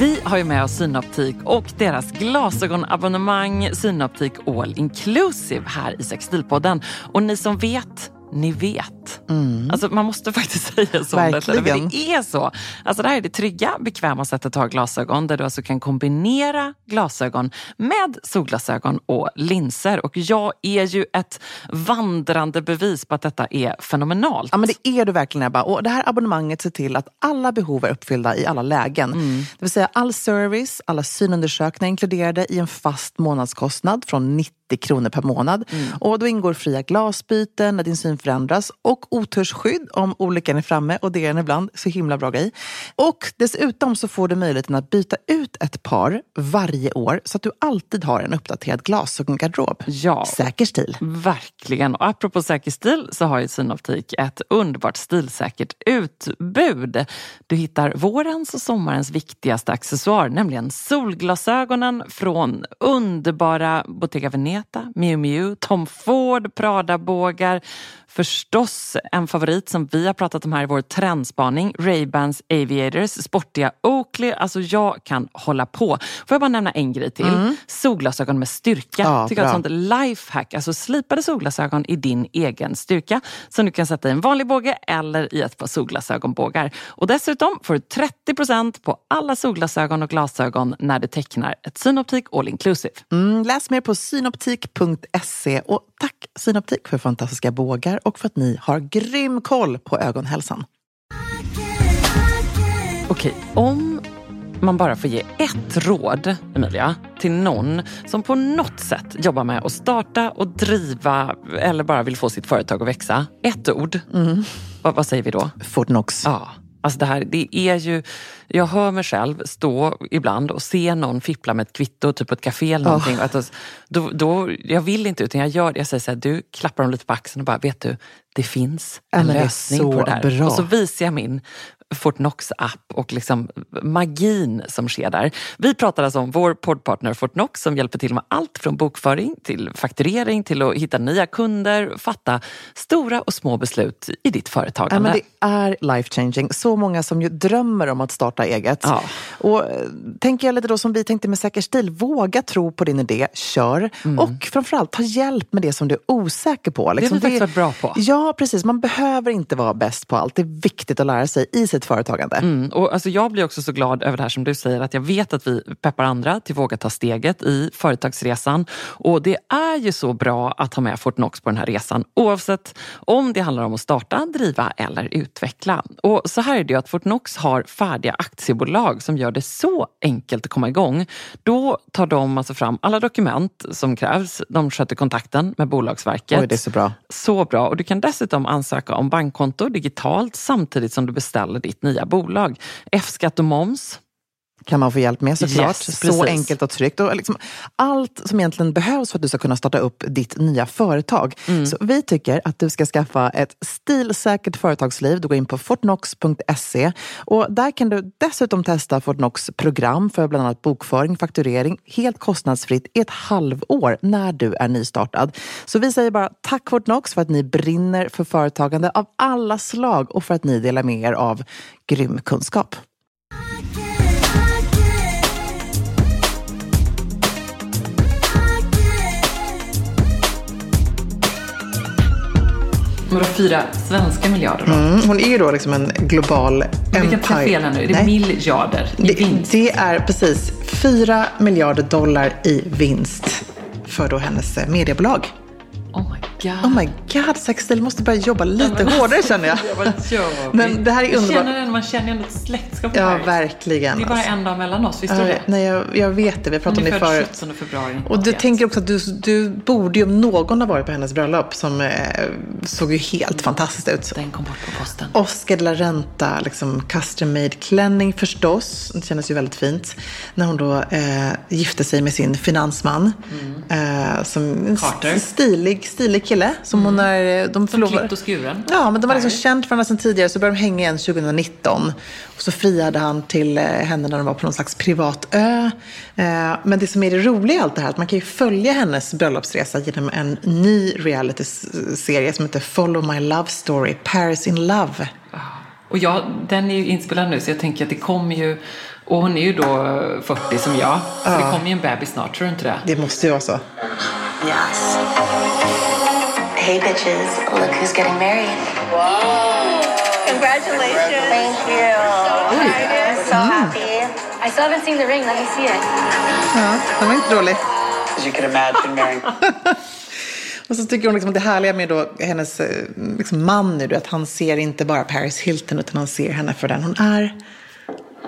Vi har ju med oss Synoptik och deras glasögonabonnemang Synoptik All Inclusive här i Sextilpodden. Och ni som vet ni vet. Mm. Alltså, man måste faktiskt säga så. Verkligen. Det är så. Alltså, det här är det trygga, bekväma sättet att ha glasögon där du alltså kan kombinera glasögon med solglasögon och linser. Och jag är ju ett vandrande bevis på att detta är fenomenalt. Ja, men det är du verkligen Ebba. Och det här abonnemanget ser till att alla behov är uppfyllda i alla lägen. Mm. Det vill säga all service, alla synundersökningar inkluderade i en fast månadskostnad från 90 kronor per månad. Mm. Och då ingår fria glasbyten när din syn förändras och otursskydd om olyckan är framme och det är den ibland. Så himla bra grej. Och dessutom så får du möjligheten att byta ut ett par varje år så att du alltid har en uppdaterad glasögongarderob. Ja, Säker stil. Verkligen. Och apropå säker stil så har ju Synoptik ett underbart stilsäkert utbud. Du hittar vårens och sommarens viktigaste accessoar, nämligen solglasögonen från underbara Bottega Veneta, Miu Miu, Tom Ford, Prada-bågar, Förstås en favorit som vi har pratat om här i vår trendspaning, Ray-Bans Aviators, sportiga Oakley. Alltså jag kan hålla på. Får jag bara nämna en grej till? Mm. Solglasögon med styrka. Ja, Tycker jag är ett sånt lifehack. Alltså slipade solglasögon i din egen styrka som du kan sätta i en vanlig båge eller i ett par solglasögonbågar. Och dessutom får du 30% på alla solglasögon och glasögon när du tecknar ett Synoptik All Inclusive. Mm, läs mer på synoptik.se och tack Synoptik för fantastiska bågar och för att ni har grym koll på ögonhälsan. Okej, om man bara får ge ett råd, Emilia, till någon som på något sätt jobbar med att starta och driva eller bara vill få sitt företag att växa. Ett ord. Mm. Vad, vad, säger vi då? Fortnox. Ja. Alltså det här, det är ju, jag hör mig själv stå ibland och se någon fippla med ett kvitto, typ på ett café eller någonting. Oh. Att, då, då, jag vill inte utan jag gör det. Jag säger så här, du klappar dem lite på axeln och bara, vet du, det finns en ja, lösning på det här. Bra. Och så visar jag min Fortnox-app och liksom magin som sker där. Vi pratar alltså om vår poddpartner Fortnox som hjälper till med allt från bokföring till fakturering till att hitta nya kunder, fatta stora och små beslut i ditt företagande. Ja, men det är life changing. Så många som ju drömmer om att starta eget. Ja. Och tänker jag lite då som vi tänkte med Säker stil, våga tro på din idé, kör. Mm. Och framförallt ta hjälp med det som du är osäker på. Liksom det har vi faktiskt varit bra på. Ja, precis. Man behöver inte vara bäst på allt. Det är viktigt att lära sig i sitt företagande. Mm. Och alltså jag blir också så glad över det här som du säger, att jag vet att vi peppar andra till att våga ta steget i företagsresan. Och det är ju så bra att ha med Fortnox på den här resan, oavsett om det handlar om att starta, driva eller utveckla. Och så här är det ju att Fortnox har färdiga aktiebolag som gör det så enkelt att komma igång. Då tar de alltså fram alla dokument som krävs. De sköter kontakten med Bolagsverket. Oj, det är så bra. Så bra. Och du kan dessutom ansöka om bankkonto digitalt samtidigt som du beställer ditt nya bolag. F-skatt och moms kan man få hjälp med såklart. Yes, så enkelt och tryggt. Och liksom allt som egentligen behövs för att du ska kunna starta upp ditt nya företag. Mm. Så vi tycker att du ska skaffa ett stilsäkert företagsliv. Du går in på fortnox.se och där kan du dessutom testa Fortnox program för bland annat bokföring, fakturering helt kostnadsfritt i ett halvår när du är nystartad. Så vi säger bara tack Fortnox för att ni brinner för företagande av alla slag och för att ni delar med er av grym kunskap. Några fyra svenska miljarder då? Mm, hon är ju då liksom en global empire. Vilka tar fel här nu? Är det Nej. miljarder i det, vinst? Det är precis fyra miljarder dollar i vinst för då hennes mediebolag. God. Oh my god, Sex Style måste börja jobba lite men- hårdare känner jag. Ja? Men det här är underbart. Känner en, man känner ändå ett släktskap Ja, Paris. verkligen. Det är bara alltså. en dag mellan oss, visst Ja, är det? Nej, jag, jag vet det. Vi pratade om det förut. 17 februari. Och du 81. tänker också att du, du borde ju om någon ha varit på hennes bröllop som eh, såg ju helt fantastiskt ut. Den kom bort på posten. Oscar de la Renta, liksom custom made klänning förstås. Det kändes ju väldigt fint. När hon då eh, gifte sig med sin finansman. Eh, som Mm. Carter. Mm. st- stilig, stilig kille. Som hon är, de Som förlovar- klippt och skuren. Ja, men de var liksom känt för varandra sedan tidigare. Så började de hänga igen 2019. Och så friade han till eh, henne när de var på någon slags privat ö. Eh, men det som är det roliga i allt det här, att man kan ju följa hennes bröllopsresa genom en ny reality-serie som heter Follow My Love Story, Paris in Love. Och jag, den är ju inspelad nu så jag tänker att det kommer ju, och hon är ju då 40 som jag, så det kommer ju en bebis snart, tror du inte det? Det måste ju vara så. Yes. Hey, bitches. Look who's getting married. Congratulations. Thank you. So excited. So happy. I still haven't seen the ring. Let me see it. Ja, den var inte dålig. As you can imagine, marrying Och så tycker hon liksom att det härliga med då hennes eh, liksom man nu, att han ser inte bara Paris Hilton utan han ser henne för den hon är.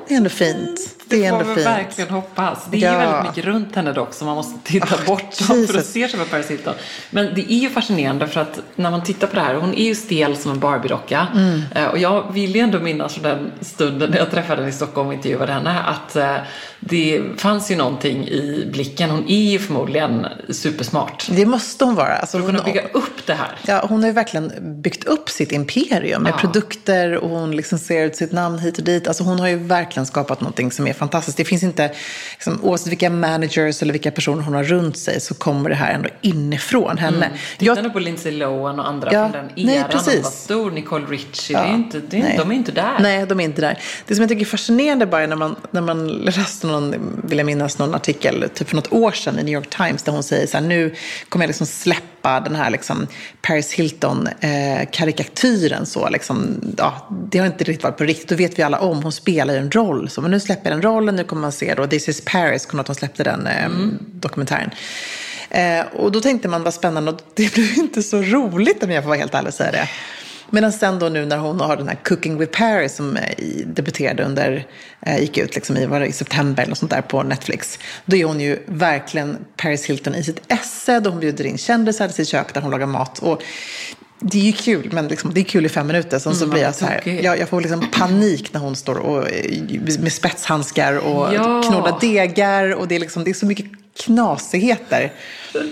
Det är ändå fint. Det är får ändå vi fint. verkligen hoppas. Det är Ja. ju väldigt mycket runt henne dock som man måste titta Ah, bort för att se sig på Paris Hilton. Men det är ju fascinerande för att när man tittar på det här, hon är ju stel som en Barbie-docka. Mm. Eh, Och jag vill ju ändå minnas från den stunden när jag träffade henne i Stockholm och intervjuade henne att eh, det fanns ju någonting i blicken. Hon är ju förmodligen supersmart. Det måste hon vara. Alltså, För att kunna bygga upp det här. ja, hon har ju verkligen byggt upp sitt imperium med Ja. produkter och hon licensierar ut sitt namn hit och dit. Alltså, hon har ju verkligen skapat någonting som är fantastiskt. Det finns inte, liksom, oavsett vilka managers eller vilka personer hon har runt sig så kommer det här ändå inifrån henne. Titta Jag- nu på Lindsay Lohan och andra Ja, från den eran. Hon var stor. Nicole Richie. Det är Ja, inte, det är, nej. De är inte där. Nej, de är inte där. Det som jag tycker är fascinerande bara är när man, när man läste någon, vill jag minnas, någon artikel typ för något år sedan i New York Times där hon säger så här, nu kommer jag liksom släppa den här liksom Paris Hilton-karikatyren så liksom, ja, det har inte riktigt varit på riktigt, då vet vi alla om, hon spelar ju en roll så, men nu släpper den rollen, nu kommer man se då, This is Paris, kommer att hon släppte den eh, dokumentären. Eh, och då tänkte man vad spännande och det blev inte så roligt om jag får vara helt ärlig och säga det. Medan sen då nu när hon har den här Cooking with Paris som eh, debuterade under, eh, gick ut liksom i, var det, i september eller sånt där på Netflix. Då är hon ju verkligen Paris Hilton i sitt esse då hon bjuder in kändisar till sitt kök där hon lagar mat. Och det är ju kul, men liksom, det är kul i fem minuter. Sen så Mm, blir jag så här, jag, jag får liksom panik när hon står och, eh, med spetshandskar och Ja. knådar degar och det är, liksom, det är så mycket knasigheter.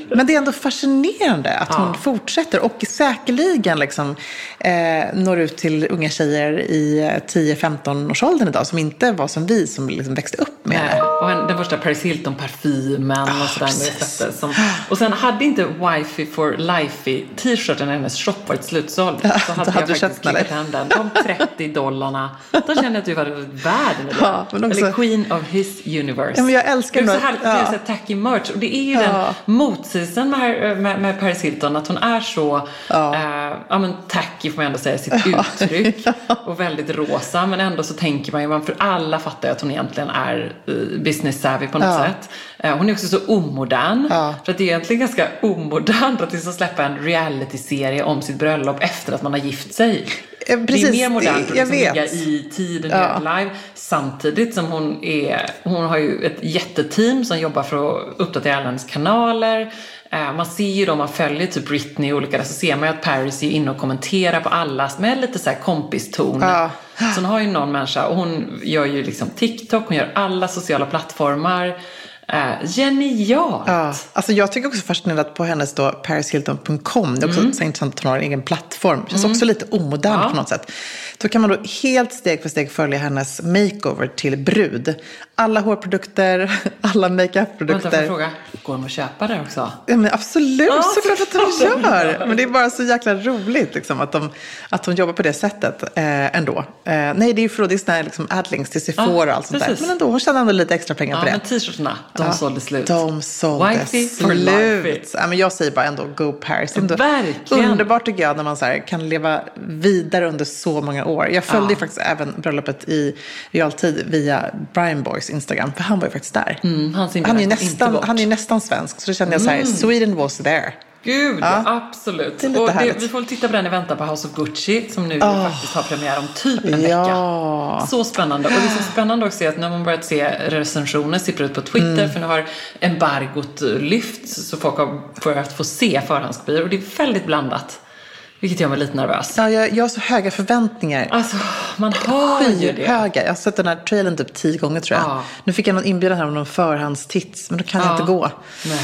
Men det är ändå fascinerande att hon fortsätter och säkerligen liksom, eh, når ut till unga tjejer i eh, 10-15-årsåldern idag som inte var som vi som liksom växte upp med Nej, och en, den första Paris Hilton-parfymen och sådär när det precis. släpptes. Som, och sen hade inte Wifey for Lifey t-shirten i hennes shop varit slutsåld. Så hade hade jag faktiskt klickat hem den. De 30 dollarna. Då kände jag att du varit värd med det. Ja, också- Eller Queen of his universe. Ja, men jag älskar det. är så här- det är ja. så tacky merch. Och det är ju den motsidan med, här- med, med Paris Hilton. Att hon är så Ja. eh, ja, men tacky får man ändå säga sitt uttryck. Och väldigt rosa. Men ändå så tänker man ju, man- för alla fattar ju att hon egentligen är eh, business savvy på något Ja. sätt. Eh, Hon är också så omodern. Ja. För att det är egentligen ganska omodernt att liksom släppa en realityserie om sitt bröllop efter att man har gift sig. Eh, precis, det är mer modernt att liksom ligga i tiden Ja. live. Samtidigt som hon är, hon har ju ett jätteteam som jobbar för att uppdatera alla hennes kanaler. Eh, Man ser ju då, man följer typ Britney och olika där, så ser man ju att Paris är inne och kommenterar på allas med lite så här kompiston. Ja. Så hon har ju någon människa och hon gör ju liksom TikTok, hon gör alla sociala plattformar. Eh, genialt! Ja, alltså jag tycker också fascinerande att på hennes då parishilton.com, det är också så intressant att hon har en egen plattform. Det känns också lite omodernt Ja. på något sätt. Då kan man då helt steg för steg följa hennes makeover till brud. Alla hårprodukter, alla Vänta, jag makeuprodukter. fråga? Går de att köpa det också? Ja, men absolut, Ja, såklart att de gör. Men det är bara så jäkla roligt liksom, att, de, att de jobbar på det sättet eh, ändå. Eh, nej, det är ju såna här liksom, adlinks till Sephora och allt sånt där. Men ändå, hon tjänar ändå lite extra pengar Ja, på det. men t-shirtarna, de Ja, sålde slut. De sålde Wifey slut. Ja, men jag säger bara ändå go Paris. Ändå Verkligen. Underbart tycker jag när man så här, kan leva vidare under så många år. Jag följde ju faktiskt även bröllopet i realtid via Brian Boys Instagram. För han var ju faktiskt där. Mm, han, är ju är nästan, han är nästan svensk. Så då kände jag så här, Sweden was there. Gud, Ja. absolut. Det är och härligt. vi får väl titta på den i väntan på House of Gucci som nu faktiskt har premiär om typ en Ja. vecka. Så spännande. Och det är så spännande också att när man börjat se recensioner sippra ut på Twitter Mm. för nu har embargot lyfts så folk har börjat få se förhandskopior och det är väldigt blandat. Vilket gör mig lite nervös. Ja, jag, jag har så höga förväntningar. Alltså, man hör ju det. Skyhöga. Jag har sett den här trailern typ tio gånger tror jag. Ja. Nu fick jag någon inbjudan här om någon förhandstits, men då kan jag Ja. inte gå. Nej.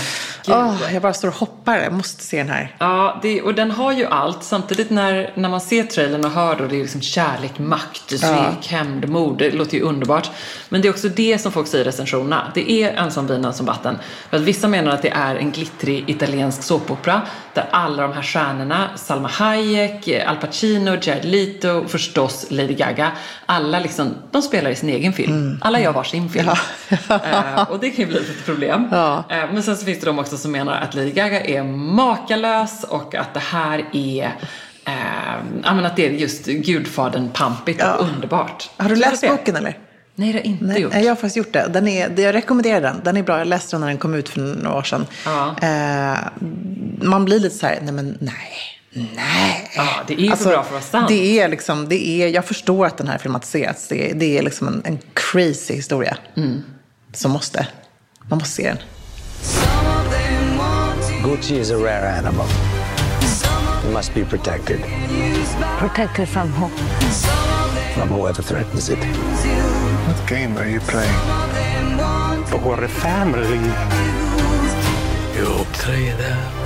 Åh, jag bara står och hoppar. Jag måste se den här. Ja, det, och den har ju allt. Samtidigt när, när man ser trailern och hör då det är liksom kärlek, makt, svek, hämnd, mord. Det låter ju underbart. Men det är också det som folk säger i recensionerna. Det är ensam vin, ensam vatten. För att vissa menar att det är en glittrig italiensk såpopera där alla de här stjärnorna, Salma Hayek, Al Pacino, Jared Leto förstås Lady Gaga. Alla liksom, de spelar i sin egen film. Alla gör varsin film. eh, och det kan ju bli ett problem. Ja. Eh, Men sen så finns det de också som menar att Lady Gaga är makalös och att det här är eh, ja, att det är just Gudfadern pampigt och underbart. Har du läst boken eller? Nej, det har jag inte Nej, gjort. jag har faktiskt gjort det. Den är, jag rekommenderar den. Den är bra. Jag läste den när den kom ut för några år sedan. Ja. Eh, man blir lite så här, nej men nej. Nej. Ja, det är ju för bra för att vara sant. Det är liksom, det är, jag förstår att den här filmatiserats. Det, är- det är liksom en, en crazy historia. Mm. Som måste, man måste se den. Gucci is a rare animal. It must be protected Protected from who? from whoever threatens it. What game are you playing? For family. Jag uppträder där.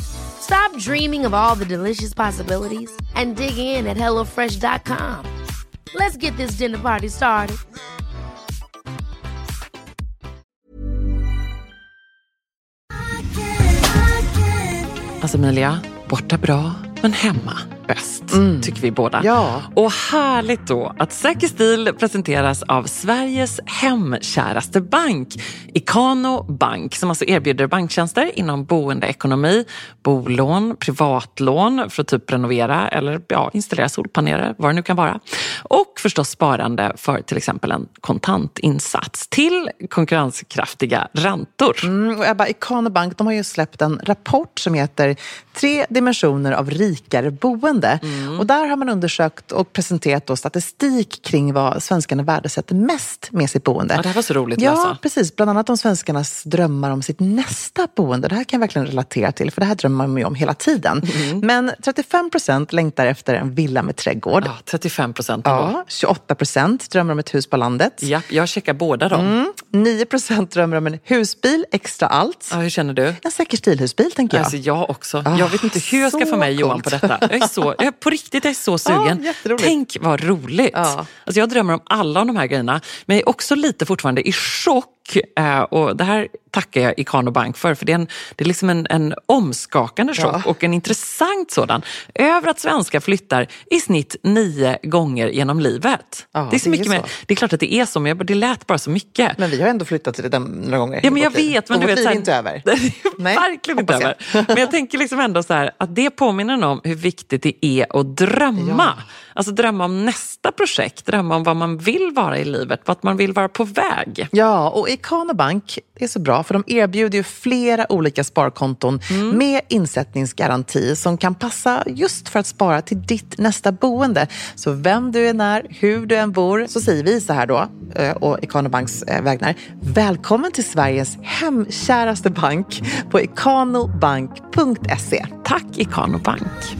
Stop dreaming of all the delicious possibilities and dig in at HelloFresh.com. Let's get this dinner party started. Alltså Emilia, borta bra, men hemma bäst. Tycker vi båda. Ja. Och härligt då att Säker stil presenteras av Sveriges hemkäraste bank, Ikano Bank, som alltså erbjuder banktjänster inom boendeekonomi, bolån, privatlån för att typ renovera eller ja, installera solpaneler, vad det nu kan vara. Och förstås sparande för till exempel en kontantinsats till konkurrenskraftiga räntor. Mm, och Ebba, Ikano Bank de har ju släppt en rapport som heter Tre dimensioner av rikare boende. Och där har man undersökt och presenterat då statistik kring vad svenskarna värdesätter mest med sitt boende. Ja, det här var så roligt att Ja, läsa. precis. Bland annat om svenskarnas drömmar om sitt nästa boende. Det här kan jag verkligen relatera till, för det här drömmer man ju om hela tiden. Men 35 procent längtar efter en villa med trädgård. Ja, 35 procent. Ja, 28 procent drömmer om ett hus på landet. Ja, jag checkar båda dem. Mm, 9 procent drömmer om en husbil, extra allt. Ja, hur känner du? En säker stilhusbil, tänker jag. Alltså jag också. Ah, jag vet inte hur jag ska få med Johan på detta. Jag är så, jag på riktigt, jag är så sugen. jätteroligt. Tänk vad roligt. Ja. Alltså jag drömmer om alla de här grejerna. Men jag är också lite fortfarande i chock. Eh, Och det här tackar jag Ikano Bank för. För det är, en, det är liksom en, en omskakande chock Ja. och en intressant sådan. Över att svenskar flyttar i snitt nio gånger genom livet. Ja, det är så det är mycket så. mer. Det är klart att det är så, men jag- det lät bara så mycket. Men vi har ändå flyttat till det några gånger. Ja, men jag vet. Men Och du vårt vet, liv är inte över. Nej, verkligen inte över. Men jag tänker liksom ändå så här, att det påminner om hur viktigt det är att drömma. Alltså drömma om nästa projekt, drömma om vad man vill vara i livet, vart man vill vara på väg. Ja, och Ikano Bank är så bra för de erbjuder ju flera olika sparkonton med insättningsgaranti som kan passa just för att spara till ditt nästa boende. Så vem du än är, hur du än bor, så säger vi så här då, eh, och Ikano Banks eh, vägnar. Välkommen till Sveriges hemkäraste bank på ikanobank.se. Tack Ikano Bank.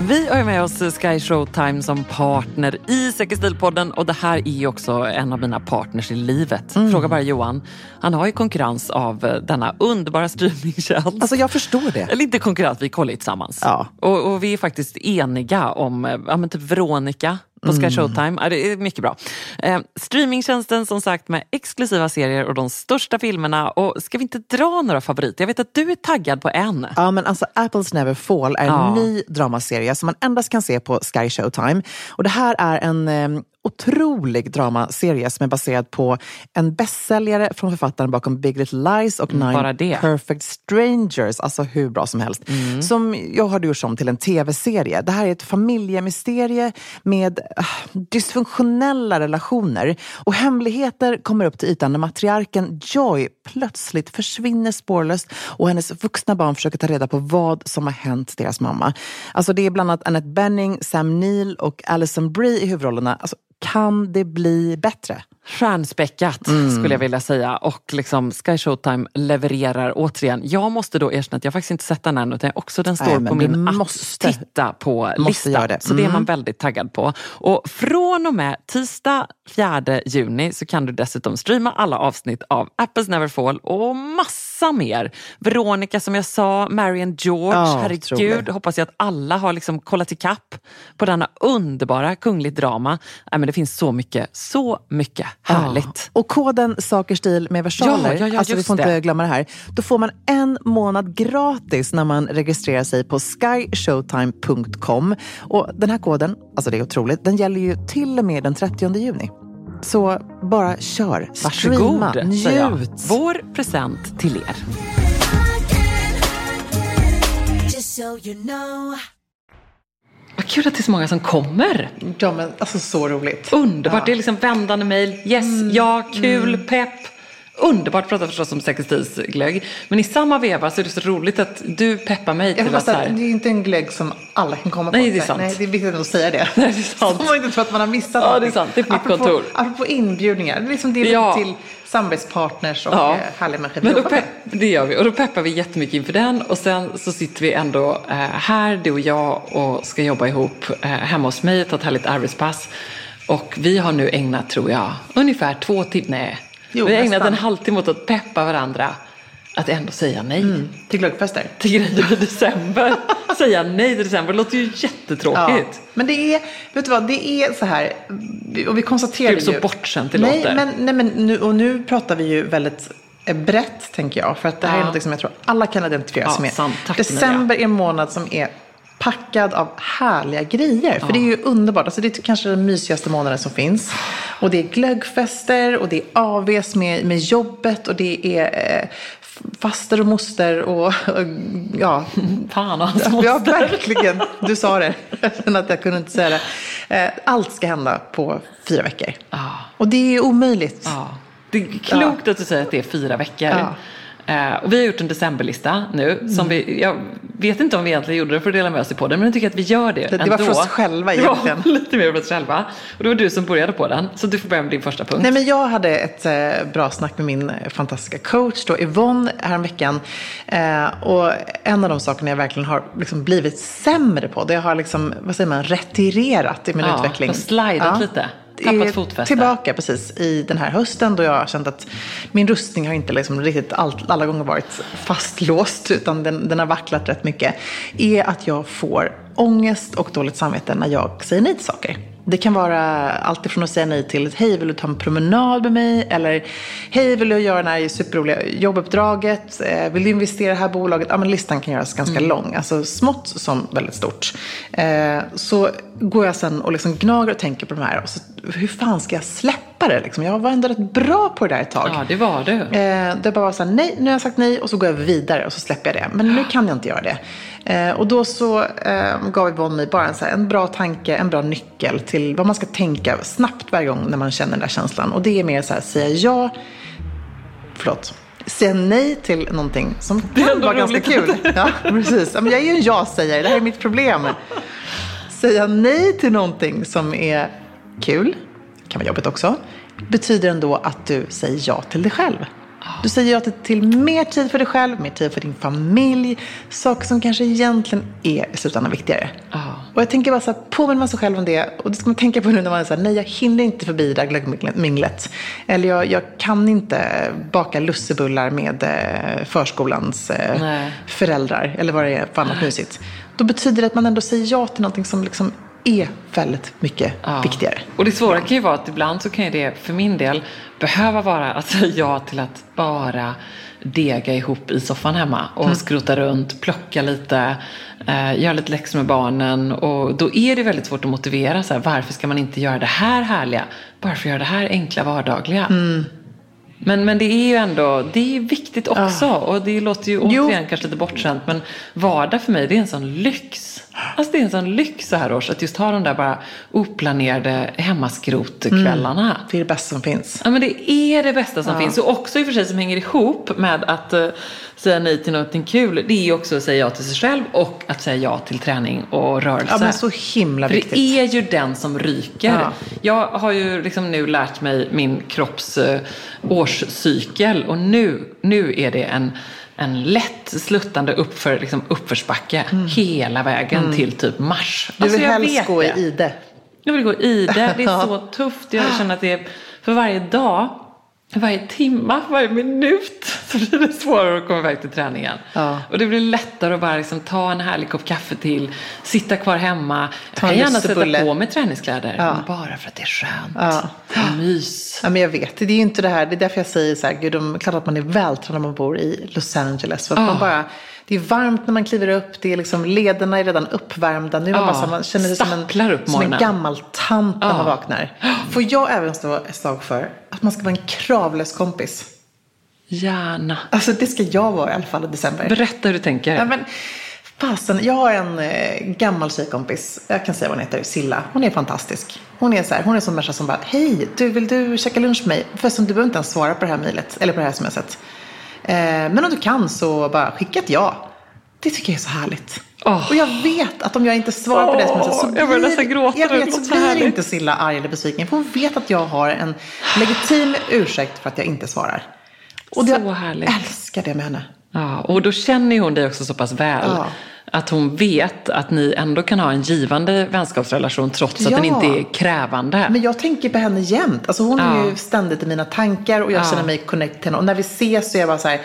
Vi har med oss Sky Showtime som partner i Säker stil-podden och det här är ju också en av mina partners i livet. Fråga bara Johan. Han har ju konkurrens av denna underbara streamingtjänst. Alltså jag förstår det. Eller inte konkurrens, vi kollar ju tillsammans. Ja. Och, och vi är faktiskt eniga om, eh, ja men typ Veronica, på Sky Showtime. Ja, det är mycket bra. Eh, streamingtjänsten som sagt med exklusiva serier och de största filmerna. Och ska vi inte dra några favoriter? Jag vet att du är taggad på en. Ja, men alltså Apples Never Fall är en Ja. ny dramaserie som man endast kan se på Sky Showtime. Och det här är en eh, otrolig dramaserie som är baserad på en bästsäljare från författaren bakom Big Little Lies och Mm, Nine. Perfect Strangers. Alltså hur bra som helst. Mm. Som jag har gjort om till en tv-serie. Det här är ett familjemysterie med ah, dysfunktionella relationer. Och hemligheter kommer upp till ytan när matriarken Joy plötsligt försvinner spårlöst och hennes vuxna barn försöker ta reda på vad som har hänt deras mamma. Alltså det är bland annat Annette Bening, Sam Neill och Alison Brie i huvudrollerna. Alltså, kan det bli bättre? Stjärnspäckat Mm. skulle jag vilja säga. Och liksom Sky Showtime levererar återigen. Jag måste då erkänna att jag faktiskt inte sett den än utan också den står Nej, på min att måste- titta på måste lista. göra det. Så det är man Mm. väldigt taggad på. Och från och med tisdag 4 juni så kan du dessutom streama alla avsnitt av Apples Never Fall och massa mer. Veronica som jag sa, Marion George, Ja, herregud. Hoppas jag att alla har liksom kollat ikapp på denna underbara kungligt drama. Nej, men det finns så mycket, så mycket härligt. Ja. Och koden Saker stil med versaler, Ja, ja, ja, alltså vi får inte det. glömma det här. Då får man en månad gratis när man registrerar sig på skyshowtime.com. Och den här koden, alltså det är otroligt, den gäller ju till och med den 30 juni. Så bara kör, Varsågod, streama, njut. Vår present till er. Vad kul att det är så många som kommer. Ja, men alltså så roligt. Underbart. Det är liksom vändande mejl. Yes, Mm. ja, kul, pepp. Underbart att prata förstås om säkerhetsglögg. Men i samma veva så är det så roligt att du peppar mig Jag till att bara här, det är inte en glögg som alla kan komma på. Nej, det är sant. Nej, det är viktigt att säga det. Nej, det är sant. Så man inte tror att man har missat Ja, det är sant. Det är på mitt apropå, kontor. Apropå inbjudningar, det är liksom det är Ja. till samarbetspartners och Ja. eh, härliga människor. Men vi då med. pepp, det gör vi och då peppar vi jättemycket inför den och sen så sitter vi ändå eh, här, du och jag, och ska jobba ihop eh, hemma hos mig och ta ett härligt arbetspass. Och vi har nu ägnat, tror jag, ungefär två timmar, nej, Jo, vi har ägnat en halvtimme åt att peppa varandra att ändå säga nej Till glöggfester. till grejer i december. säga nej till december, det låter ju jättetråkigt. Men det är, vet du vad, det är så här, och vi konstaterar Gud, så ju... bortskämt det nej, låter. Men, nej, men nu, och nu pratar vi ju väldigt eh, brett, tänker jag. För att det här Ja. är något som jag tror alla kan identifiera sig Ja, med. Tack, December är en månad som är packad av härliga grejer. För det är ju underbart. Alltså det är kanske den mysigaste månaden som finns. Och det är glöggfester och det är AVs med, med jobbet och det är eh, faster och moster och, och ja, Fan och hans Ja, moster. verkligen. Du sa det. Jag kände att jag kunde inte säga det. Eh, Allt ska hända på fyra veckor. Ja. Och det är omöjligt. Ja. Det är klokt att du säger att det är fyra veckor. Ja. Eh, och vi har gjort en decemberlista nu. Som vi, jag vet inte om vi egentligen gjorde det för att dela med oss på den, men jag tycker att vi gör det Det- det var för oss själva egentligen. Ja, lite mer för oss själva. Och det var du som började på den, så du får börja med din första punkt. Nej, men jag hade ett eh, bra snack med min eh, fantastiska coach då, Yvonne häromveckan. Eh, och en av de sakerna jag verkligen har liksom blivit sämre på, det har liksom, vad säger man, retirerat i min Ja, utveckling. har slidat lite. Tappat fotfäste. Tillbaka precis i den här hösten då jag har känt att min rustning har inte liksom riktigt all, alla gånger varit fastlåst utan den, den har vacklat rätt mycket. Är att jag får ångest och dåligt samvete när jag säger nej till saker. Det kan vara allt ifrån att säga nej till hej vill du ta en promenad med mig? Eller hej vill du göra det här superroliga jobbuppdraget? Eh, Vill du investera i det här bolaget? Ja men listan kan göras ganska lång. Alltså smått som väldigt stort. Eh, Så går jag sen och liksom gnager och tänker på de här. Och så, hur fan ska jag släppa det? Liksom? Jag var ändå rätt bra på det där ett tag. Ja, det var du. Eh, det bara var så här, nej, nu har jag sagt nej och så går jag vidare och så släpper jag det. Men nu kan jag inte göra det. Eh, och då så eh, gav Yvonne mig bara en, så här, en bra tanke, en bra nyckel till vad man ska tänka snabbt varje gång när man känner den där känslan. Och det är mer så här, säga ja, förlåt, säga nej till någonting som kan vara ganska kul. Ja, precis. Men jag är ju en ja-sägare, det här är mitt problem. Säga nej till någonting som är kul, kan vara jobbigt också, betyder ändå att du säger ja till dig själv. Du säger ja till, till mer tid för dig själv, mer tid för din familj, saker som kanske egentligen är i slutändan viktigare. Och jag tänker bara så här, påminna man sig själv om det. Och det ska man tänka på nu när man är så här, nej jag hinner inte förbi det där glöggminglet. Eller jag, jag kan inte baka lussebullar med eh, förskolans eh, Nej. föräldrar. Eller vad det är för annat mysigt. Då betyder det att man ändå säger ja till någonting som liksom är väldigt mycket Ja. viktigare. Och det svåra kan ju vara att ibland så kan ju det för min del behöva vara att säga ja till att bara dega ihop i soffan hemma och Mm. skrota runt, plocka lite, eh, göra lite läxor med barnen. Och då är det väldigt svårt att motivera så här, varför ska man inte göra det här härliga? Bara för att göra det här enkla vardagliga. Mm. Men, men det är ju ändå, det är viktigt också. Och det låter ju Jo. återigen kanske lite bortskämt. Men vardag för mig, det är en sån lyx. Alltså det är en sån lyx så här års. Att just ha de där bara oplanerade hemmaskrotkvällarna. Det är det bästa som finns. Ja men det är det bästa som finns. Och också i och för sig som hänger ihop med att eh, säga nej till någonting kul. Det är ju också att säga ja till sig själv och att säga ja till träning och rörelse. Ja, men så himla För viktigt. det är ju den som ryker. Ja. Jag har ju liksom nu lärt mig min kropps eh, årscykel och nu, nu är det en, en lätt sluttande uppför, liksom uppförsbacke hela vägen till typ mars. Mm. Du vill jag helst gå i ide. Jag vill gå i det. Det är så tufft. Jag känner att det är för varje dag, varje timma, varje minut så blir det svårare att komma iväg till träningen. Ja. Och det blir lättare att bara liksom ta en härlig kopp kaffe till, sitta kvar hemma. Jag kan gärna sätta på mig träningskläder, Ja. men bara för att det är skönt. Ja. Och mys. Ja, men jag vet, det är ju inte det här, det är därför jag säger så här, gud, de, klart att man är vältränad när man bor i Los Angeles. För att Ja. man bara, det är varmt när man kliver upp, det är liksom, lederna är redan uppvärmda. Nu är man, Ja, bara så man känner sig som en, som en gammal tant när Ja. man vaknar. Får jag även stå ett slag för att man ska vara en kravlös kompis? Gärna. Alltså det ska jag vara i alla fall i december. Berätta hur du tänker. Ja, men, fasen, jag har en eh, gammal tjejkompis, jag kan säga vad hon heter, Silla. Hon är fantastisk. Hon är så här, hon är en sån människa som bara, hej, du, vill du käka lunch med mig? Förresten, du behöver inte ens svara på det här mejlet, eller på det här smset. Eh, men om du kan så bara skicka ett ja. Det tycker jag är så härligt. Åh. Och jag vet att om jag inte svarar på det smset så jag börjar nästan blir, gråta, jag vet, så så blir härligt. inte Silla arg eller besviken. För hon vet att jag har en legitim ursäkt för att jag inte svarar. Och Så jag härligt. älskar det med henne. Ja, och då känner hon dig också så pass väl. Ja. Att hon vet att ni ändå kan ha en givande vänskapsrelation trots att Ja. den inte är krävande. Men jag tänker på henne jämt. Alltså hon är Ja. ju ständigt i mina tankar och jag Ja. känner mig connect till henne. Och när vi ses så är jag bara så här,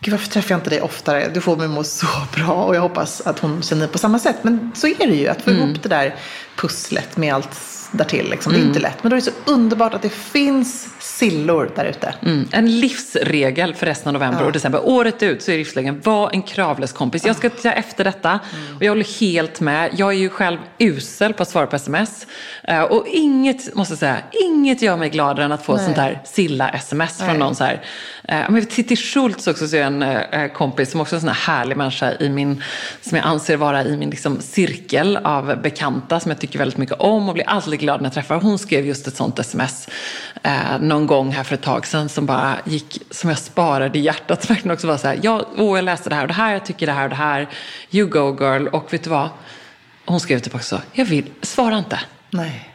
gud varför träffar jag inte dig oftare? Du får mig att må så bra och jag hoppas att hon känner på samma sätt. Men så är det ju, att få Mm. ihop det där pusslet med allt därtill. Liksom. Det är inte lätt. Men då är det så underbart att det finns sillor där ute. Mm. En livsregel för resten av november och december. Året ut så är livsregeln, var en kravlös kompis. Jag ska ta efter detta Mm. och jag håller helt med. Jag är ju själv usel på att svara på sms. Eh, Och inget, måste jag säga, inget gör mig gladare än att få Nej. sånt här silla-sms från någon så här. Eh, Men Titti Schultz också så är en eh, kompis som också är en sån här härlig människa i min, som jag anser vara i min liksom cirkel av bekanta som jag tycker väldigt mycket om och blir alltid glad när jag träffar. Hon skrev just ett sånt sms eh, någon gång här för ett tag sedan som bara gick, som jag sparade i hjärtat. Som verkligen också var så här, ja, åh, jag läste det här och det här, jag tycker det här och det här. You go girl. Och vet du vad? Hon skrev typ också, jag vill, svara inte. Nej.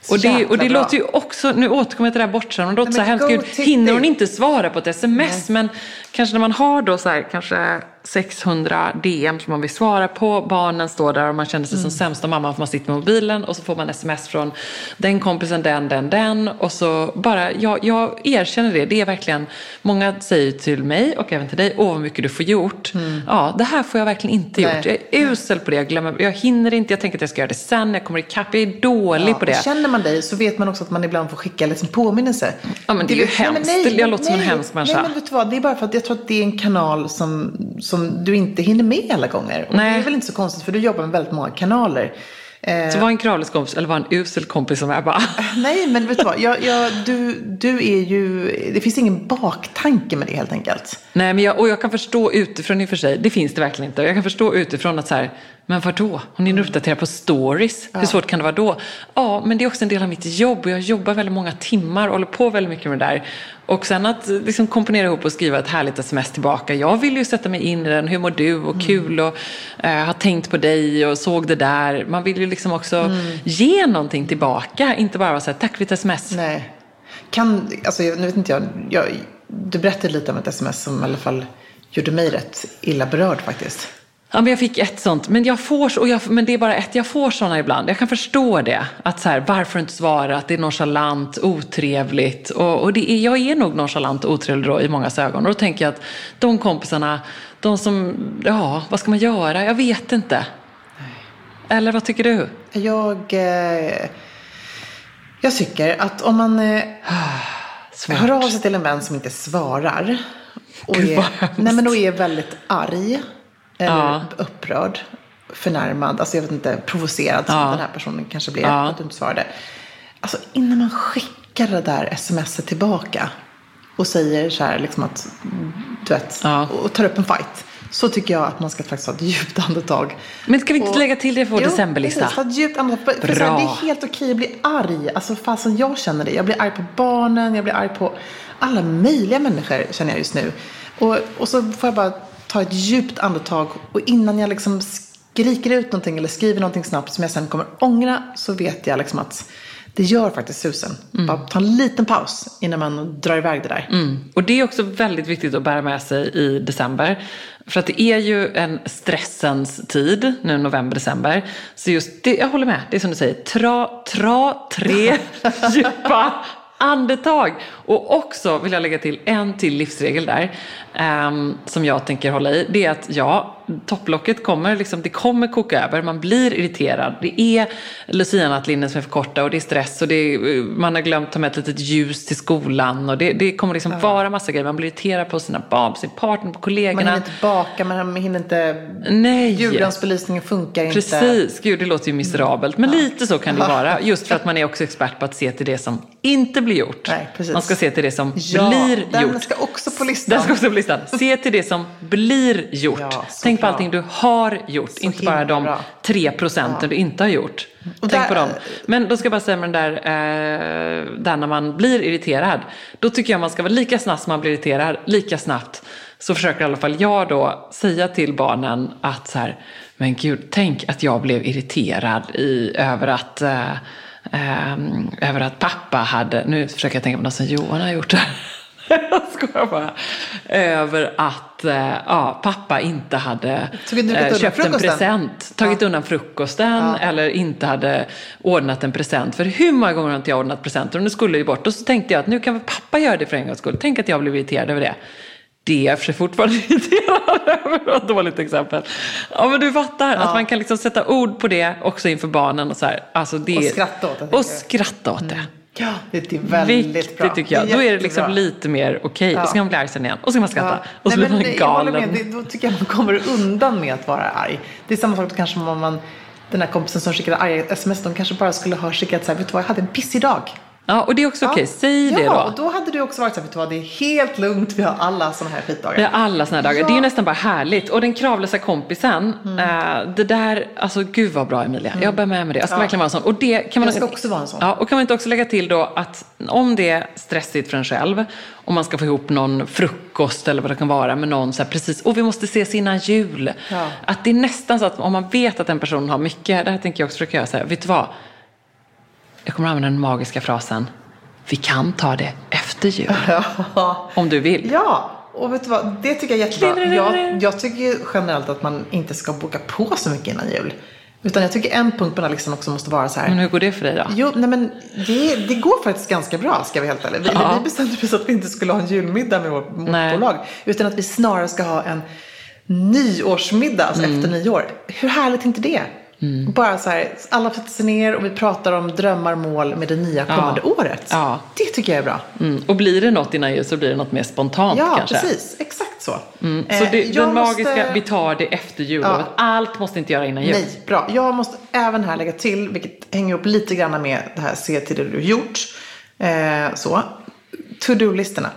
Så Och det, och det låter ju också, nu återkommer jag till det här bortskämda, det låter Nej, så hemskt. Gud, hinner hon inte svara på ett sms? Men kanske när man har då så här, kanske 600 DM som man vill svara på, barnen står där och man känner sig som sämsta mamman för man sitter med mobilen och så får man sms från den kompisen, den, den, den och så bara, jag, jag erkänner det, det är verkligen, många säger till mig och även till dig, åh vad mycket du får gjort. Ja, det här får jag verkligen inte Nej. gjort. Jag är usel på det, jag glömmer, jag hinner inte, jag tänker att jag ska göra det sen, jag kommer ikapp, jag är dålig på det. Känner man dig så vet man också att man ibland får skicka liksom påminnelse. Ja, men det är ju Nej, hemskt. Jag låter som en hemsk människa. Nej, men vet du vad? Det är bara för att jag tror att det är en kanal som, som du inte hinner med alla gånger. Och Nej. Det är väl inte så konstigt för du jobbar med väldigt många kanaler. Eh, Så var en kravlös kompis eller var en usel kompis som jag bara... nej, men vet du vad? Jag, jag, du, du är ju... Det finns ingen baktanke med det helt enkelt. Nej, men jag, och jag kan förstå utifrån i och för sig, det finns det verkligen inte. Jag kan förstå utifrån att så här, men vadå? Hon hinner uppdatera på stories. Hur svårt kan det vara då? Ja, men det är också en del av mitt jobb och jag jobbar väldigt många timmar och håller på väldigt mycket med det där. Och sen att liksom komponera ihop och skriva ett härligt sms tillbaka. Jag vill ju sätta mig in i den. Hur mår du? Och kul och eh, har tänkt på dig och såg det där. Man vill ju liksom också ge någonting tillbaka. Inte bara vara så här, tack för ditt sms. Nej. Kan, alltså, nu vet inte jag, jag. Du berättade lite om ett sms som i alla fall gjorde mig rätt illa berörd faktiskt. Ja, men jag fick ett sånt. Men, jag får, och jag, men det är bara ett. Jag får såna ibland. Jag kan förstå det. Att så här, varför inte svara? Att det är nonchalant, otrevligt. Och, och det är, jag är nog nonchalant och otrevlig då i många ögon. Och då tänker jag att de kompisarna, de som, ja, vad ska man göra? Jag vet inte. Eller vad tycker du? Jag, eh, jag tycker att om man eh, hör av sig till en vän som inte svarar och, är, nej, men och är väldigt arg Ja. upprörd, förnärmad, alltså jag vet inte, provocerad som Ja. den här personen kanske blev Ja. att du inte svarade. Alltså innan man skickar det där smset tillbaka och säger så här liksom att, du vet, Ja. och tar upp en fight. Så tycker jag att man ska faktiskt ta ett djupt andetag. Men ska vi inte Och- lägga till det för vår Jo, decemberlista? precis. Ta ett djupt andetag. För, för här, det är helt okej att bli arg. Alltså fasen jag känner det. Jag blir arg på barnen, jag blir arg på alla möjliga människor känner jag just nu. Och, och så får jag bara ta ett djupt andetag och innan jag liksom skriker ut någonting eller skriver någonting snabbt som jag sen kommer ångra så vet jag liksom att det gör faktiskt susen. Bara ta en liten paus innan man drar iväg det där. Mm. Och det är också väldigt viktigt att bära med sig i december. För att det är ju en stressens tid, nu november, december. Så just det, jag håller med, det är som du säger, tra, tra, tre djupa andetag. Och också vill jag lägga till en till livsregel där, um, som jag tänker hålla i. Det är att ja, topplocket kommer, liksom, det kommer koka över, man blir irriterad. Det är lucianattlinnen som är för korta och det är stress och det är, man har glömt ta med ett litet ljus till skolan. Och det, det kommer liksom vara massa grejer. Man blir irriterad på sina barn, på sin partner, på Man kollegorna. hinner inte baka, man hinner inte... Nej. Julgransbelysningen funkar inte. Precis, gud det låter ju miserabelt. Men lite så kan det vara. Just för att man är också expert på att se till det som inte blir gjort. Nej, precis. Man ska se till det som Ja, blir den gjort. ska också på listan. Den ska också på listan. Se till det som blir gjort. Ja, Tänk på allting du har gjort, Så inte bara de bra. tre procenten du inte har gjort. Och Tänk där- på dem. Men då ska jag bara säga med den där, eh, där när man blir irriterad. Då tycker jag man ska vara lika snabbt som man blir irriterad, lika snabbt. Så försöker i alla fall jag då säga till barnen att så här, men gud, tänk att jag blev irriterad i, över att eh, ehm, över att pappa hade, nu försöker jag tänka på något som Johan har gjort här. Jag skojar bara. Över att eh, ja, pappa inte hade undan köpt en present, tagit undan frukosten eller inte hade ordnat en present. För hur många gånger har inte jag ordnat presenter och nu skulle ju bort. Och så tänkte jag att nu kan väl pappa göra det för en gångs skull. Tänk att jag blev irriterad över det. Det är för fortfarande irriterad över. Det var ett dåligt exempel. Ja men du fattar, att man kan liksom sätta ord på det också inför barnen. Och, så här. Alltså, det Och skratta åt det, Och skratta åt det. Ja, det är väldigt Viktigt bra. tycker jag. Då är det liksom lite mer okej. Och så kan man bli arg sen igen. Och så kan man skratta. Ja. Och så Nej, blir man jag galen. med. Det, då tycker jag man kommer undan med att vara arg. Det är samma sak kanske om man, den här kompisen som skickade arga sms, de kanske bara skulle ha skickat så här, vet du vad, jag hade en pissig dag. Ja, och det är också okej. Säg ja, det då. och då hade du också varit så här, vet det är helt lugnt, vi har alla sådana här skitdagar. Vi har alla såna här dagar. Ja. Det är ju nästan bara härligt. Och den kravlösa kompisen, Mm. eh, det där, alltså gud vad bra Emilia. Jag bär med mig det. Jag ska Ja. verkligen vara en sån. Och det kan man Jag ska också vara en sån. Ja, och kan man inte också lägga till då att om det är stressigt för en själv, om man ska få ihop någon frukost eller vad det kan vara med någon så här precis, och vi måste ses innan jul. Ja. Att det är nästan så att om man vet att en person har mycket, det här tänker jag också försöka göra så här, vet du vad? Jag kommer använda den magiska frasen, vi kan ta det efter jul. Om du vill. Ja, och vet du vad, det tycker jag är jättebra. Jag, jag tycker generellt att man inte ska boka på så mycket innan jul. Utan jag tycker en punkt på den här listan också måste vara så här. Men hur går det för dig då? Jo, nej men det, det går faktiskt ganska bra ska vi helt ärligt. Vi, Ja. vi bestämde oss att vi inte skulle ha en julmiddag med vårt bolag. Utan att vi snarare ska ha en nyårsmiddag, alltså Mm. efter nyår. Hur härligt är inte det? Bara så här, alla sätter sig ner och vi pratar om drömmar, mål med det nya kommande året. Ja. Det tycker jag är bra. Mm. Och blir det något innan jul så blir det något mer spontant Ja, kanske. precis. Exakt så. Mm. Så Eh, det, jag den magiska, måste- vi tar det efter jullovet. Ja. Allt måste inte göra innan jul. Nej, bra. Jag måste även här lägga till, vilket hänger ihop lite grann med det här se till det du gjort. Eh, så. To-do-listorna.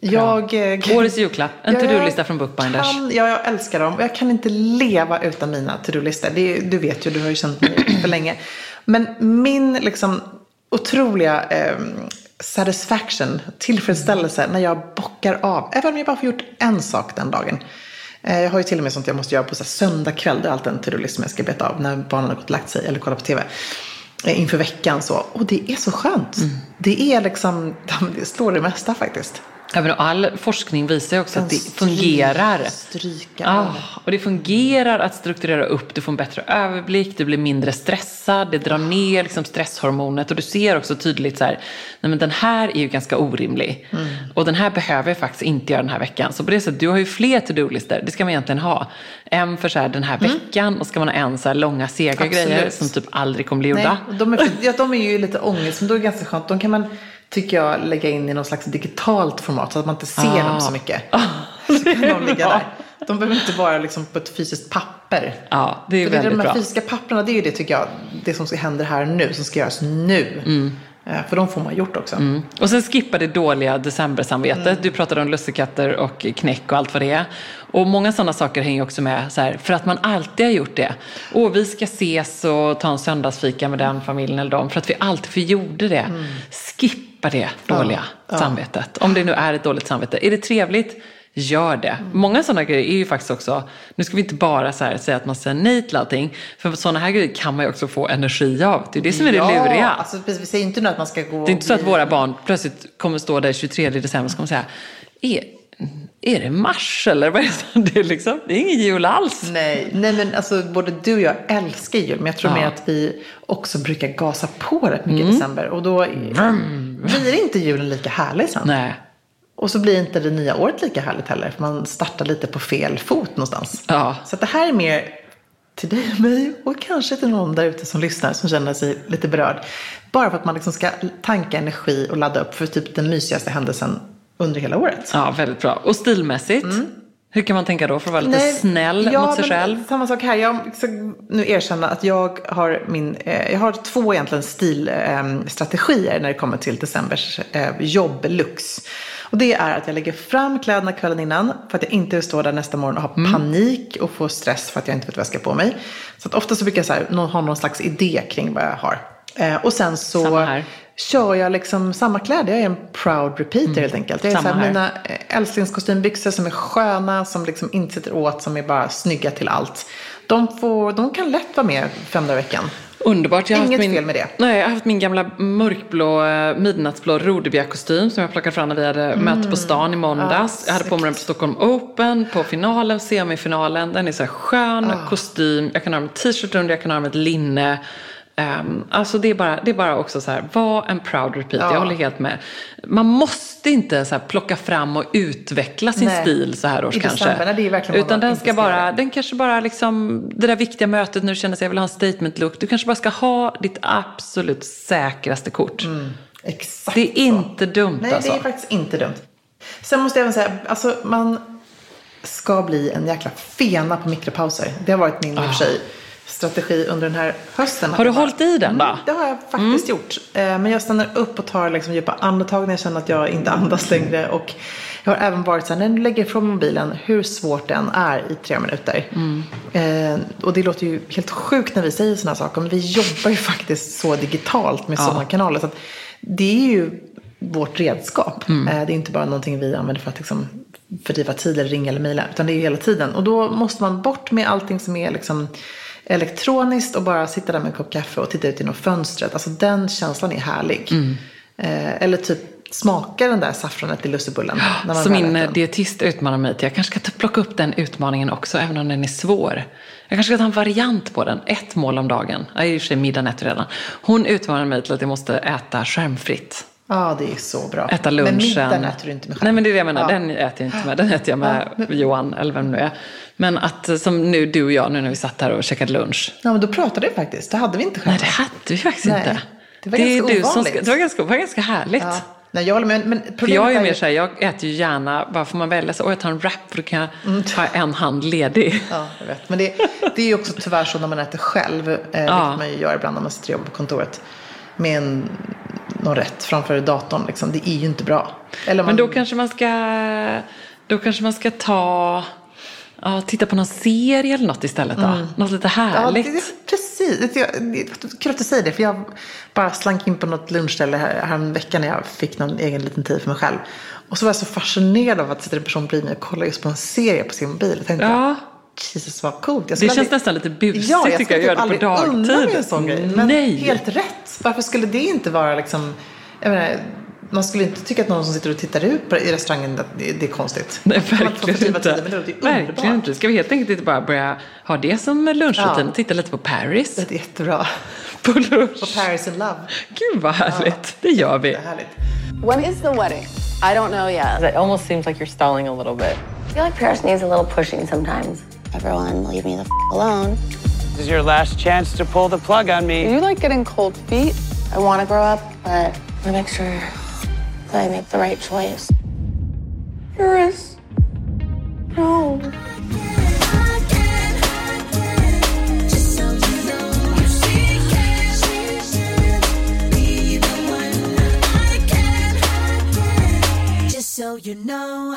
Jag, eh, Årets julklapp, en Ja, to-do-lista från Bookbinders. Kan, ja, jag älskar dem. Jag kan inte leva utan mina to-do-listor. Du vet ju, du har ju känt mig för länge. Men min liksom otroliga eh, satisfaction, tillfredsställelse när jag bockar av. Även om jag bara får gjort en sak den dagen. Eh, jag har ju till och med sånt jag måste göra på så här, söndag kväll. Det är alltid en to-do-list som jag ska beta av när barnen har gått och lagt sig eller kollat på tv. Eh, inför veckan så. Och det är så skönt. Det är liksom, det slår det mesta faktiskt. Ja, men all forskning visar ju också att det fungerar. Över. och det fungerar att strukturera upp. Du får en bättre överblick, du blir mindre stressad, det drar ner liksom stresshormonet och du ser också tydligt så här, nej men den här är ju ganska orimlig. Och den här behöver jag faktiskt inte göra den här veckan. Så på det sättet, du har ju fler to-do-listor, det ska man egentligen ha. En för så här, den här veckan och ska man ha en så här långa sega Absolut. grejer som typ aldrig kommer bli gjorda. Nej, de, är, ja, de är ju lite ångest, men då är det ganska skönt. De kan man, tycker jag, lägga in i någon slags digitalt format så att man inte ser Ah. dem så mycket. Så kan de ligga där. De behöver inte vara liksom på ett fysiskt papper. Ja, det är För det är väldigt de här bra. fysiska papperna, det är ju det tycker jag, det som händer här nu, som ska göras nu. Eh, För de får man gjort också. Mm. Och sen skippa det dåliga decembersamvetet. Du pratade om lussekatter och knäck och allt vad det är. Och många sådana saker hänger också med så här, för att man alltid har gjort det. Och vi ska ses och ta en söndagsfika med den familjen eller dem. För att vi alltid för gjorde det. Skippa det dåliga samvetet. Om det nu är ett dåligt samvete. Är det trevligt? Gör det. Många sådana grejer är ju faktiskt också, nu ska vi inte bara säga att man säger nej till allting. För sådana här grejer kan man ju också få energi av. Det är det som är det luriga. Ja, alltså, precis, vi säger inte nu att man ska gå Det är inte så att våra barn plötsligt kommer stå där 23 december och kommer säga är, är det mars eller vad är det? Det är, liksom, det är ingen jul alls. Nej, nej men alltså både du och jag älskar jul. Men jag tror Ja. mer att vi också brukar gasa på rätt mycket i december. Och då blir inte julen lika härlig sen. Nej. Och så blir inte det nya året lika härligt heller. För man startar lite på fel fot någonstans. Ja. Så det här är mer till dig och mig och kanske till någon där ute som lyssnar som känner sig lite berörd. Bara för att man liksom ska tanka energi och ladda upp för typ den mysigaste händelsen under hela året. Ja, väldigt bra. Och stilmässigt? Hur kan man tänka då för att vara lite Nej, snäll ja, mot sig själv? Samma sak här. Jag ska nu erkänna att jag har, min, eh, jag har två egentligen stilstrategier när det kommer till decembers eh, jobblux. Och det är att jag lägger fram kläderna kvällen innan för att jag inte vill stå där nästa morgon och ha Mm. panik och få stress för att jag inte vet vad jag ska på mig. Så att ofta så brukar jag så här, ha någon slags idé kring vad jag har. Eh, och sen så kör jag liksom samma kläder. Jag är en proud repeater helt enkelt. Jag är så Mm. Här, här. mina eh, älsklingskostymbyxor som är sköna, som liksom inte sitter åt, som är bara snygga till allt. De, får, de kan lätt vara med fem dagar i veckan. Underbart. Jag har haft Inget min, fel med det. Nej, jag har haft min gamla mörkblå, eh, midnattsblå Rodebjerg-kostym som jag plockade fram när vi hade möte på stan i måndags. jag hade på mig den på Stockholm Open, på finalen, semifinalen. Den är så här skön kostym. Jag kan ha en t-shirt under, jag kan ha med ett linne. Um, alltså det är, bara, det är bara också så här, var en proud repeat. Jag håller helt med. Man måste inte så plocka fram och utveckla sin Nej. stil så här års I kanske. december, det är verkligen Utan den ska bara, den kanske bara liksom, det där viktiga mötet när du känner att jag vill ha en statement look. Du kanske bara ska ha ditt absolut säkraste kort. Exakt Det är så. inte dumt Nej, alltså. det är faktiskt inte dumt. Sen måste jag även säga, alltså man ska bli en jäkla fena på mikropauser. Det har varit min i och för sig strategi under den här hösten. Har du bara- hållit i den då? Mm, det har jag faktiskt gjort. Eh, Men jag stannar upp och tar liksom djupa andetag när jag känner att jag inte andas längre. Och jag har även varit så här, när du lägger ifrån mobilen, hur svårt det än är i tre minuter. Mm. Eh, och det låter ju helt sjukt när vi säger sådana saker, men vi jobbar ju faktiskt så digitalt med Ja. många kanaler. Så det är ju vårt redskap. Mm. Eh, det är inte bara någonting vi använder för att liksom fördriva tid eller ringa eller mejla. Utan det är ju hela tiden. Och då måste man bort med allting som är liksom elektroniskt och bara sitta där med en kopp kaffe och titta ut genom fönstret. Alltså den känslan är härlig. Mm. Eh, eller typ smaka den där saffranet i lussebullen. när man väl min eh, den. dietist utmanar mig till. Jag kanske ska plocka upp den utmaningen också, även om den är svår. Jag kanske ska ta en variant på den. Ett mål om dagen. Jag är i och för sig middagen äter redan. Hon utmanar mig till att jag måste äta skärmfritt. Ja, det är så bra. Äta lunchen. Men middagen äter du inte med själv. Nej men det är det jag menar. Ja. Den äter jag inte med. Den äter jag med Johan eller vem det nu är. Men att som nu du och jag nu när vi satt här och käkade lunch. Ja, men då pratade vi faktiskt. Det hade vi inte själva. Nej det hade vi faktiskt Nej, inte. det var är ganska du som ovanligt. ska, det, var ganska, det var ganska härligt. Ja. Nej, jag håller med. Men För problemet jag är ju är mer såhär, jag äter ju gärna, bara får man välja så, åh jag tar en wrap för då kan jag Mm. ha en hand ledig. Ja, jag vet. Men det, det är ju också tyvärr så när man äter själv, eh, vilket man ju gör ibland när man sitter och jobbar på kontoret, med en, någon rätt framför datorn. Liksom. Det är ju inte bra. Eller man, Men då kanske man ska, då kanske man ska ta, ja, titta på någon serie eller något istället då. Något lite Mm. Ja, härligt. det, det, precis. Kul att du säger det. För jag bara slank in på något lunchställe här, här en vecka när jag fick någon egen liten tid för mig själv. Och så var jag så fascinerad av att sitta en person bredvid mig och kolla just på en serie på sin mobil. Jag tänkte, Ja. Jesus vad coolt. Jag Det känns aldrig- nästan lite busigt Ja, jag tycker jag, att typ göra det på unna mig dagtid. en sån grej. Men Nej. helt rätt. Varför skulle det inte vara liksom, jag menar, Man skulle inte tycka att någon som sitter och tittar ut på, i restaurangen, att det, det är konstigt. Nej, verkligen tiden, inte. underbart. Verkligen inte. Ska vi helt enkelt inte bara börja ha det som lunchrutin? Ja. Titta lite på Paris Det är jättebra. på lunch. På Paris in Love. Gud vad härligt. Det gör vi. Det är härligt. When is the wedding? I don't know yet. It almost seems like you're stalling a little bit. I feel like Paris needs a little pushing sometimes. Everyone, leave me the f- alone. This is your last chance to pull the plug on me. Do you like getting cold feet? I want to grow up, but I want to make sure that I make the right choice. Paris. No. Just so you know.